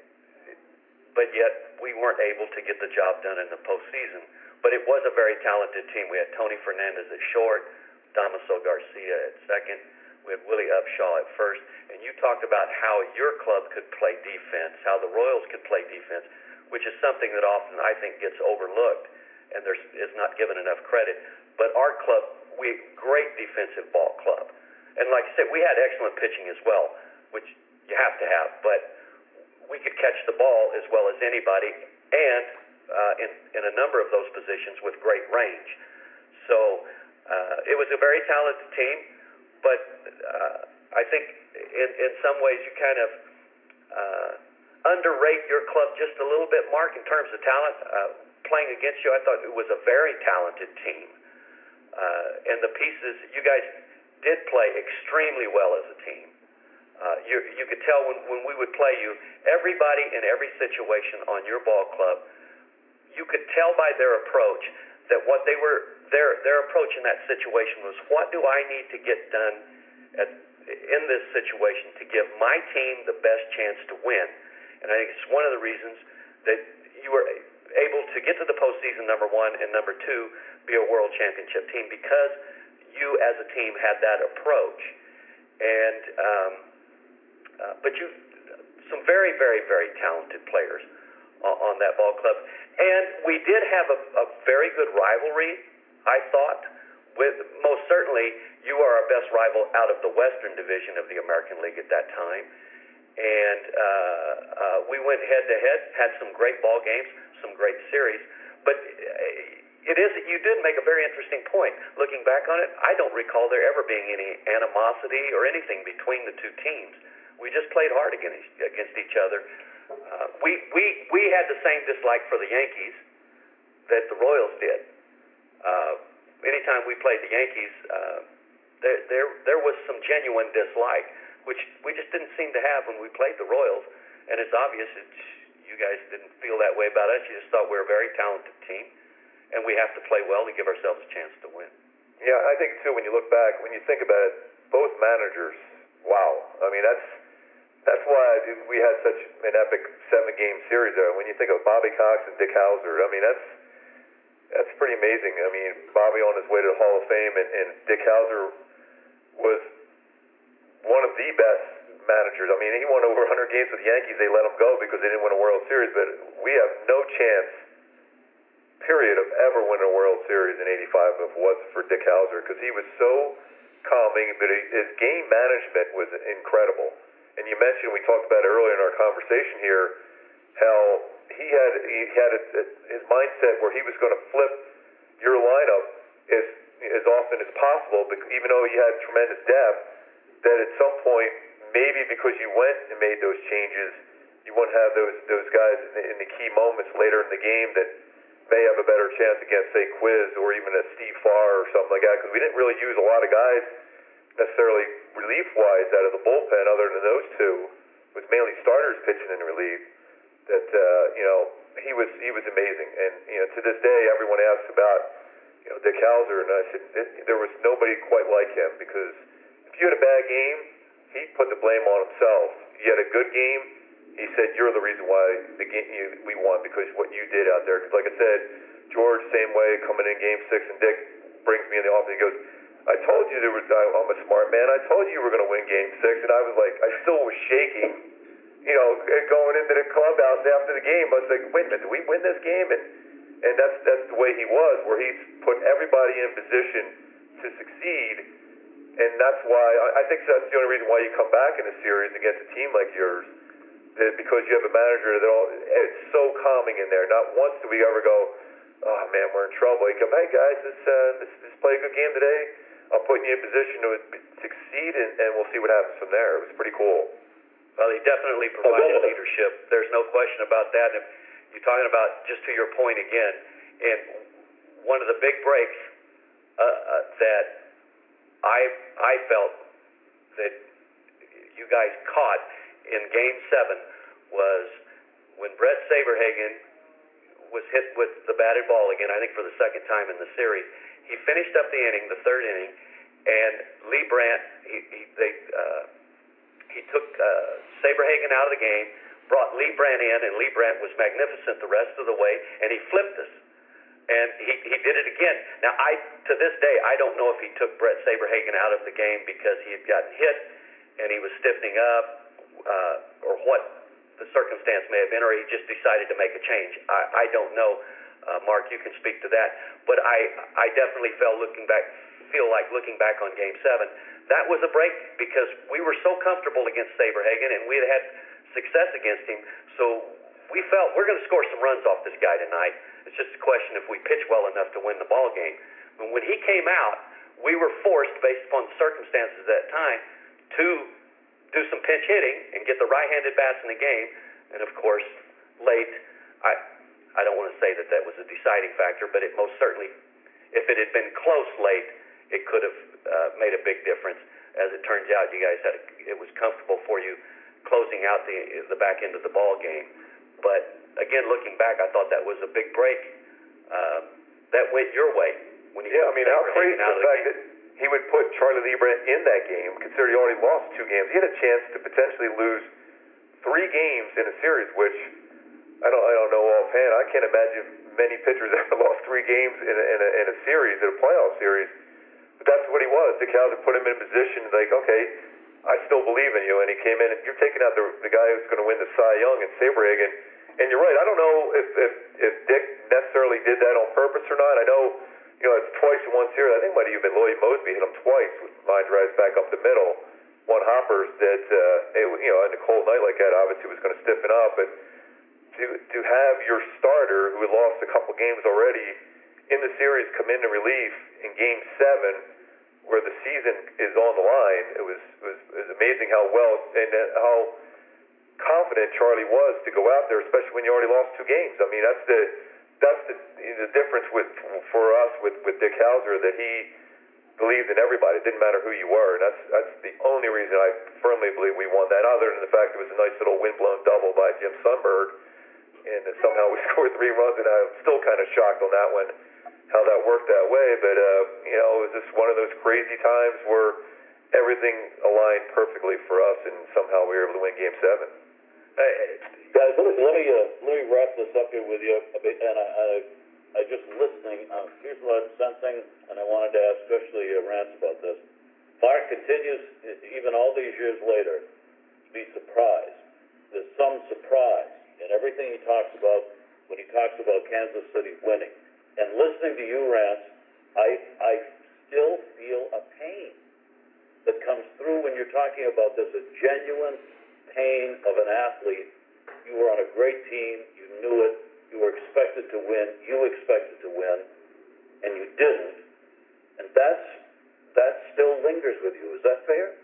but yet we weren't able to get the job done in the postseason. But it was a very talented team. We had Tony Fernandez at short, Damaso Garcia at second. We had Willie Upshaw at first. And you talked about how your club could play defense, how the Royals could play defense, which is something that often I think gets overlooked and there's is not given enough credit. But our club, we great defensive ball club, and like I said, we had excellent pitching as well, which you have to have. But we could catch the ball as well as anybody, and uh, in in a number of those positions with great range. So uh, it was a very talented team, but uh, I think in in some ways you kind of uh, underrate your club just a little bit, Mark, in terms of talent. Uh, playing against you, I thought it was a very talented team, uh, and the pieces you guys did play extremely well as a team. Uh, you, you could tell when, when we would play you, everybody in every situation on your ball club, you could tell by their approach that what they were, their, their approach in that situation was, what do I need to get done at, in this situation to give my team the best chance to win? And I think it's one of the reasons that you were able to get to the postseason, number one, and number two, be a world championship team because you as a team had that approach. And, um, uh, but you, some very, very, very talented players on, on that ball club. And we did have a, a very good rivalry, I thought. With most certainly, you are our best rival out of the Western Division of the American League at that time. And uh, uh, we went head to head, had some great ball games, some great series. But uh, it is you did make a very interesting point. Looking back on it, I don't recall there ever being any animosity or anything between the two teams. We just played hard against against each other. Uh, we we we had the same dislike for the Yankees that the Royals did. Uh, anytime we played the Yankees, uh, there there there was some genuine dislike, which we just didn't seem to have when we played the Royals. And it's obvious that you guys didn't feel that way about us. You just thought we were a very talented team, and we have to play well to give ourselves a chance to win. Yeah, I think too. When you look back, when you think about it, both managers. Wow. I mean, that's that's why we had such an epic seven-game series there. When you think of Bobby Cox and Dick Howser, I mean, that's that's pretty amazing. I mean, Bobby on his way to the Hall of Fame, and, and Dick Howser was one of the best managers. I mean, he won over 100 games with the Yankees. They let him go because they didn't win a World Series. But we have no chance, period, of ever winning a World Series in '85 if it wasn't for Dick Howser because he was so calming. But his game management was incredible. And you mentioned we talked about earlier in our conversation here how he had he had a, a, his mindset where he was going to flip your lineup as as often as possible, even though he had tremendous depth. That at some point maybe because you went and made those changes, you wouldn't have those those guys in the, in the key moments later in the game that may have a better chance against, say, Quiz or even a Steve Farr or something like that. Because we didn't really use a lot of guys necessarily relief-wise out of the bullpen, other than those two. It was mainly starters pitching in relief. That uh, you know he was he was amazing, and you know to this day everyone asks about you know Dick Howser, and I said there was nobody quite like him because you had a bad game he put the blame on himself. He had a good game. He said, "You're the reason why the game you, we won because what you did out there." Because, like I said, George same way coming in Game Six, and Dick brings me in the office. He goes, "I told you there was. I, I'm a smart man. I told you you were going to win Game Six, and I was like, I still was shaking." You know, eh, going into the clubhouse after the game, I was like, "Wait a minute, did we win this game?" And and that's that's the way he was, where he's put everybody in position to succeed and that's why I think that's the only reason why you come back in a series against a team like yours, that because you have a manager that all it's so calming in there. Not once do we ever go, oh man, we're in trouble. You come, hey guys, let's uh, let's, let's play a good game today. I'll put you in position to succeed, and, and we'll see what happens from there. It was pretty cool. Well, he definitely provided leadership. There's no question about that. And you're talking about just to your point again, and one of the big breaks uh, uh, that I I felt that you guys caught in Game Seven was when Bret Saberhagen was hit with the batted ball again. I think for the second time in the series, he finished up the inning, the third inning, and Leibrandt he he they uh, he took uh, Saberhagen out of the game, brought Leibrandt in, and Leibrandt was magnificent the rest of the way, and he flipped us. And he, he did it again. Now, I to this day, I don't know if he took Bret Saberhagen out of the game because he had gotten hit and he was stiffening up, uh, or what the circumstance may have been, or he just decided to make a change. I, I don't know. Uh, Mark, you can speak to that. But I, I definitely felt looking back, feel like looking back on Game Seven, that was a break because we were so comfortable against Saberhagen and we had had success against him. So we felt we're going to score some runs off this guy tonight. It's just a question if we pitch well enough to win the ball game. But when he came out, we were forced, based upon circumstances at that time, to do some pinch hitting and get the right-handed bats in the game. And of course, late, I I don't want to say that that was a deciding factor, but it most certainly, if it had been close late, it could have uh, made a big difference. As it turns out, you guys had a, it was comfortable for you closing out the the back end of the ball game. But again, looking back, I thought that was a big break. Uh, that went your way when you yeah. I mean, how crazy the, the fact that he would put Charlie Leibrandt in that game, considering he already lost two games. He had a chance to potentially lose three games in a series, which I don't, I don't know offhand. I can't imagine many pitchers ever lost three games in a, in a, in a series, in a playoff series. But that's what he was. Dick Howser put him in a position like, okay, I still believe in you. And he came in, and you're taking out the, the guy who's going to win the Cy Young and Saberhagen. And you're right. I don't know if, if, if Dick necessarily did that on purpose or not. I know you know, it's twice in one series. I think it might have been Lloyd Moseby hit him twice with line drives back up the middle. One hoppers that, uh, it, you know, on a cold night like that, obviously was going to stiffen up. But to to have your starter who had lost a couple games already in the series come into relief in Game Seven, where the season is on the line, it was it was, it was amazing how well and how confident Charlie was to go out there, especially when you already lost two games. I mean, that's the that's the, the difference with for us with with Dick Howser that he believed in everybody. It didn't matter who you were, and that's that's the only reason I firmly believe we won that. Other than the fact it was a nice little windblown double by Jim Sundberg, and that somehow we scored three runs, and I'm still kind of shocked on that one how that worked that way. But uh, you know, it was just one of those crazy times where everything aligned perfectly for us, and somehow we were able to win Game Seven. Guys, let me let me, uh, let me wrap this up here with you and I, I, I just listening. Uh, here's what I'm sensing, and I wanted to ask especially uh, Rance about this. Mark continues, even all these years later, to be surprised. There's some surprise in everything he talks about when he talks about Kansas City winning. And listening to you, Rance, I I still feel a pain that comes through when you're talking about this, a genuine pain of an athlete you were on a great team. You knew it. You were expected to win. You expected to win, and you didn't. And that's that still lingers with you. Is that fair?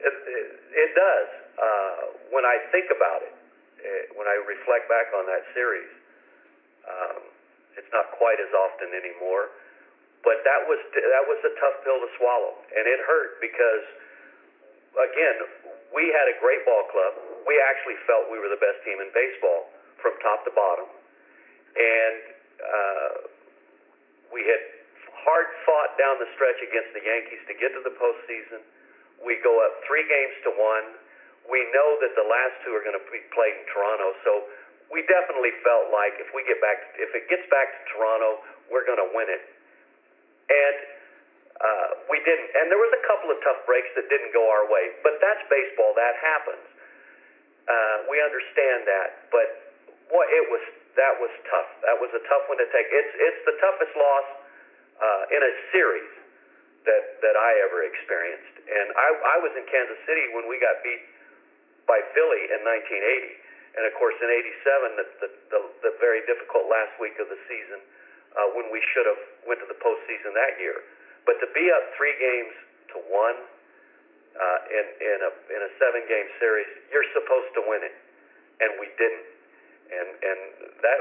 It, it, it does. Uh, when I think about it, it, when I reflect back on that series, um, it's not quite as often anymore. But that was that was a tough pill to swallow, and it hurt because, again, we had a great ball club. We actually felt we were the best team in baseball from top to bottom. And uh, we had hard fought down the stretch against the Yankees to get to the postseason. We go up three games to one. We know that the last two are going to be played in Toronto, so we definitely felt like if we get back, if it gets back to Toronto, we're going to win it. And uh, we didn't, and there was a couple of tough breaks that didn't go our way, but that's baseball. That happens. Uh, we understand that, but boy, it was that was tough. That was a tough one to take. It's it's the toughest loss uh, in a series that that I ever experienced. And I I was in Kansas City when we got beat by Philly in 1980, and of course in '87 the, the the the very difficult last week of the season uh, when we should have went to the postseason that year. But to be up three games to one uh, in in a in a seven game series, you're supposed to win it, and we didn't. And and that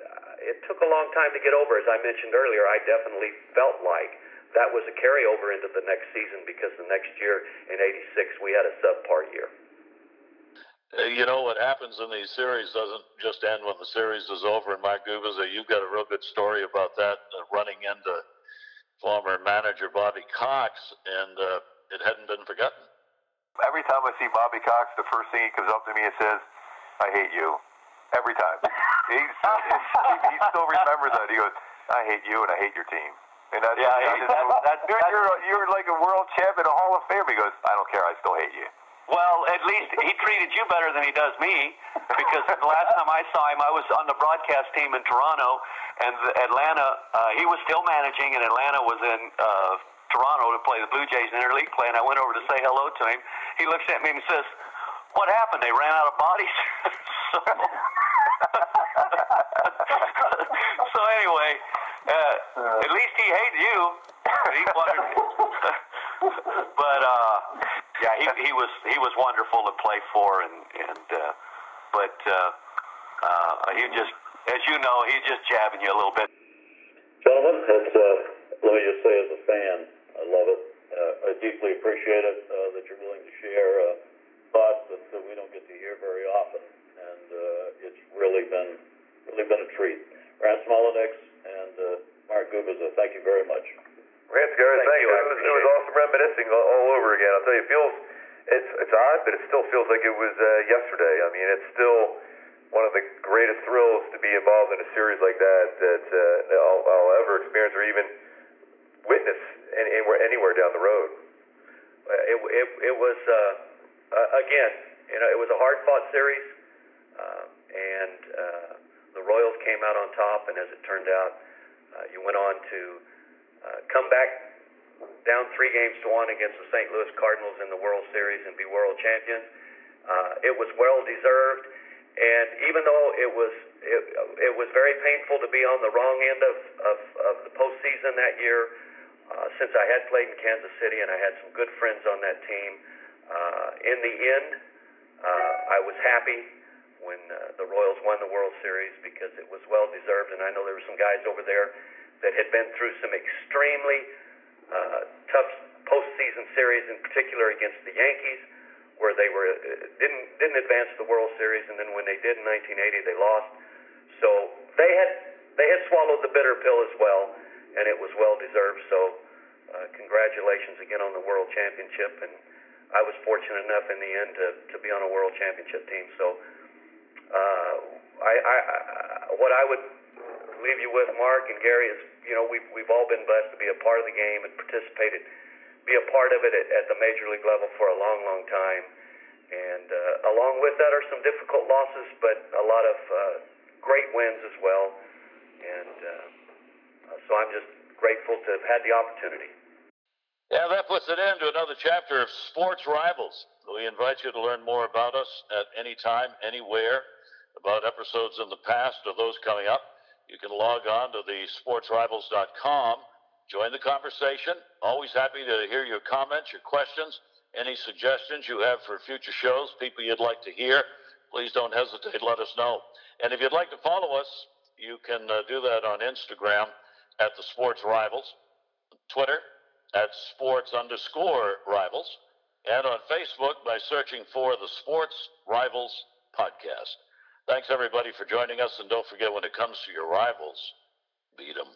uh, it took a long time to get over. As I mentioned earlier, I definitely felt like that was a carryover into the next season because the next year in '86 we had a subpar year. Uh, you know what happens in these series doesn't just end when the series is over. And Mike Gubicza, you've got a real good story about that, uh, running into former manager Bobby Cox, and uh, it hadn't been forgotten. Every time I see Bobby Cox, the first thing he comes up to me and says, "I hate you." every time. He's, he, he still remembers that. He goes, "I hate you and I hate your team." And that's, Yeah, I he- just that- go, that- dude, you're you're like a world champion, a Hall of Famer. He goes, "I don't care. I still hate you." Well, at least he treated you better than he does me because the last time I saw him, I was on the broadcast team in Toronto, and Atlanta. Uh, he was still managing, and Atlanta was in uh, Toronto to play the Blue Jays in interleague play. And I went over to say hello to him. He looks at me and says, "What happened? They ran out of bodies." so, so anyway, uh, at least he hated you. He wanted, but uh, yeah, he he was he was wonderful to play for, and and uh, but uh, uh, he just, as you know, he's just jabbing you a little bit. Gentlemen, it's, uh, let me just say as a fan, I love it. Uh, I deeply appreciate it uh, that you're willing to share uh, thoughts that, that we don't get to hear very often, and uh, it's really been really been a treat. Rance Mulliniks and uh, Mark Gubicza, thank you very much. Rance Garrett, Thank thank you. It was, it was awesome reminiscing all, all over again. I'll tell you, it feels it's it's odd, but it still feels like it was uh, yesterday. I mean, it's still one of the greatest thrills to be involved in a series like that that uh, I'll, I'll ever experience or even witness anywhere anywhere down the road. Uh, It, it, it was, uh, uh, again, you know, it was a hard fought series, um, and uh, the Royals came out on top, and as it turned out, uh, you went on to uh, come back down three games to one against the St. Louis Cardinals in the World Series and be world champions. Uh, it was well deserved, and even though it was it, it was very painful to be on the wrong end of, of, of the postseason that year, uh, since I had played in Kansas City and I had some good friends on that team. Uh, in the end, uh, I was happy when uh, the Royals won the World Series because it was well deserved, and I know there were some guys over there that had been through some extremely uh, tough postseason series, in particular against the Yankees, where they were uh, didn't didn't advance the World Series, and then when they did in 1980, they lost. So they had they had swallowed the bitter pill as well, and it was well deserved. So uh, congratulations again on the World Championship, and I was fortunate enough in the end to to be on a World Championship team. So uh, I, I, I what I would leave you with, Mark and Gary, is you know we've we've all been blessed to be a part of the game and participated, be a part of it at, at the major league level for a long, long time. And uh, along with that are some difficult losses, but a lot of uh, great wins as well. And uh, so I'm just grateful to have had the opportunity. Yeah, that puts an end to another chapter of Sports Rivals. We invite you to learn more about us at any time, anywhere, about episodes in the past or those coming up. You can log on to the sportsrivals.com, join the conversation. Always happy to hear your comments, your questions, any suggestions you have for future shows, people you'd like to hear. Please don't hesitate, let us know. And if you'd like to follow us, you can uh, do that on Instagram at the Sports Rivals, Twitter at sports underscore rivals, and on Facebook by searching for the Sports Rivals Podcast. Thanks everybody for joining us, and don't forget when it comes to your rivals, beat 'em.